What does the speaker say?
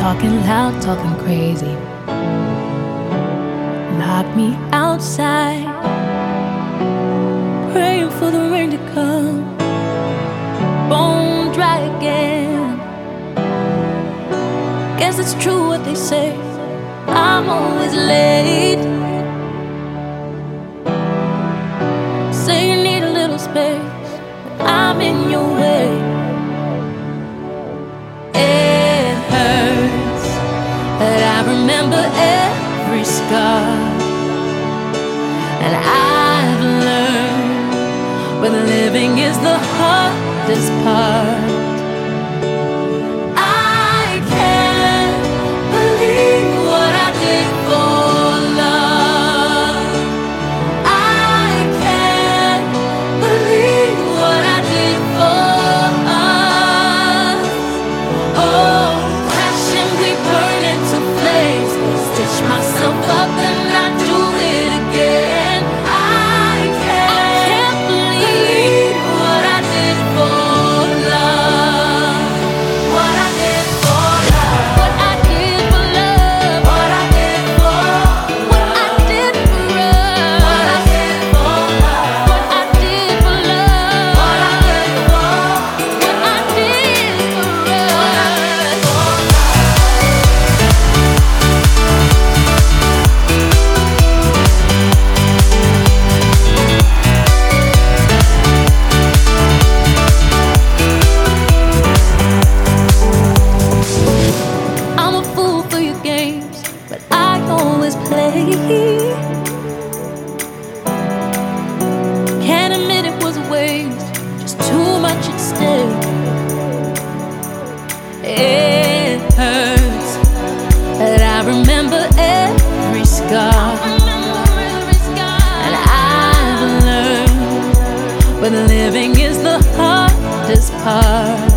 Talking loud, talking crazy. Lock me outside. Praying for the rain to come. Bone dry again. Guess it's true what they say. I'm always late. Say you need a little space. I'm in your way. And I've learned when living is the hardest part. Always play. Can't admit it was a waste, just too much at stake. It hurts, but I remember every scar. And I've learned when living is the hardest part.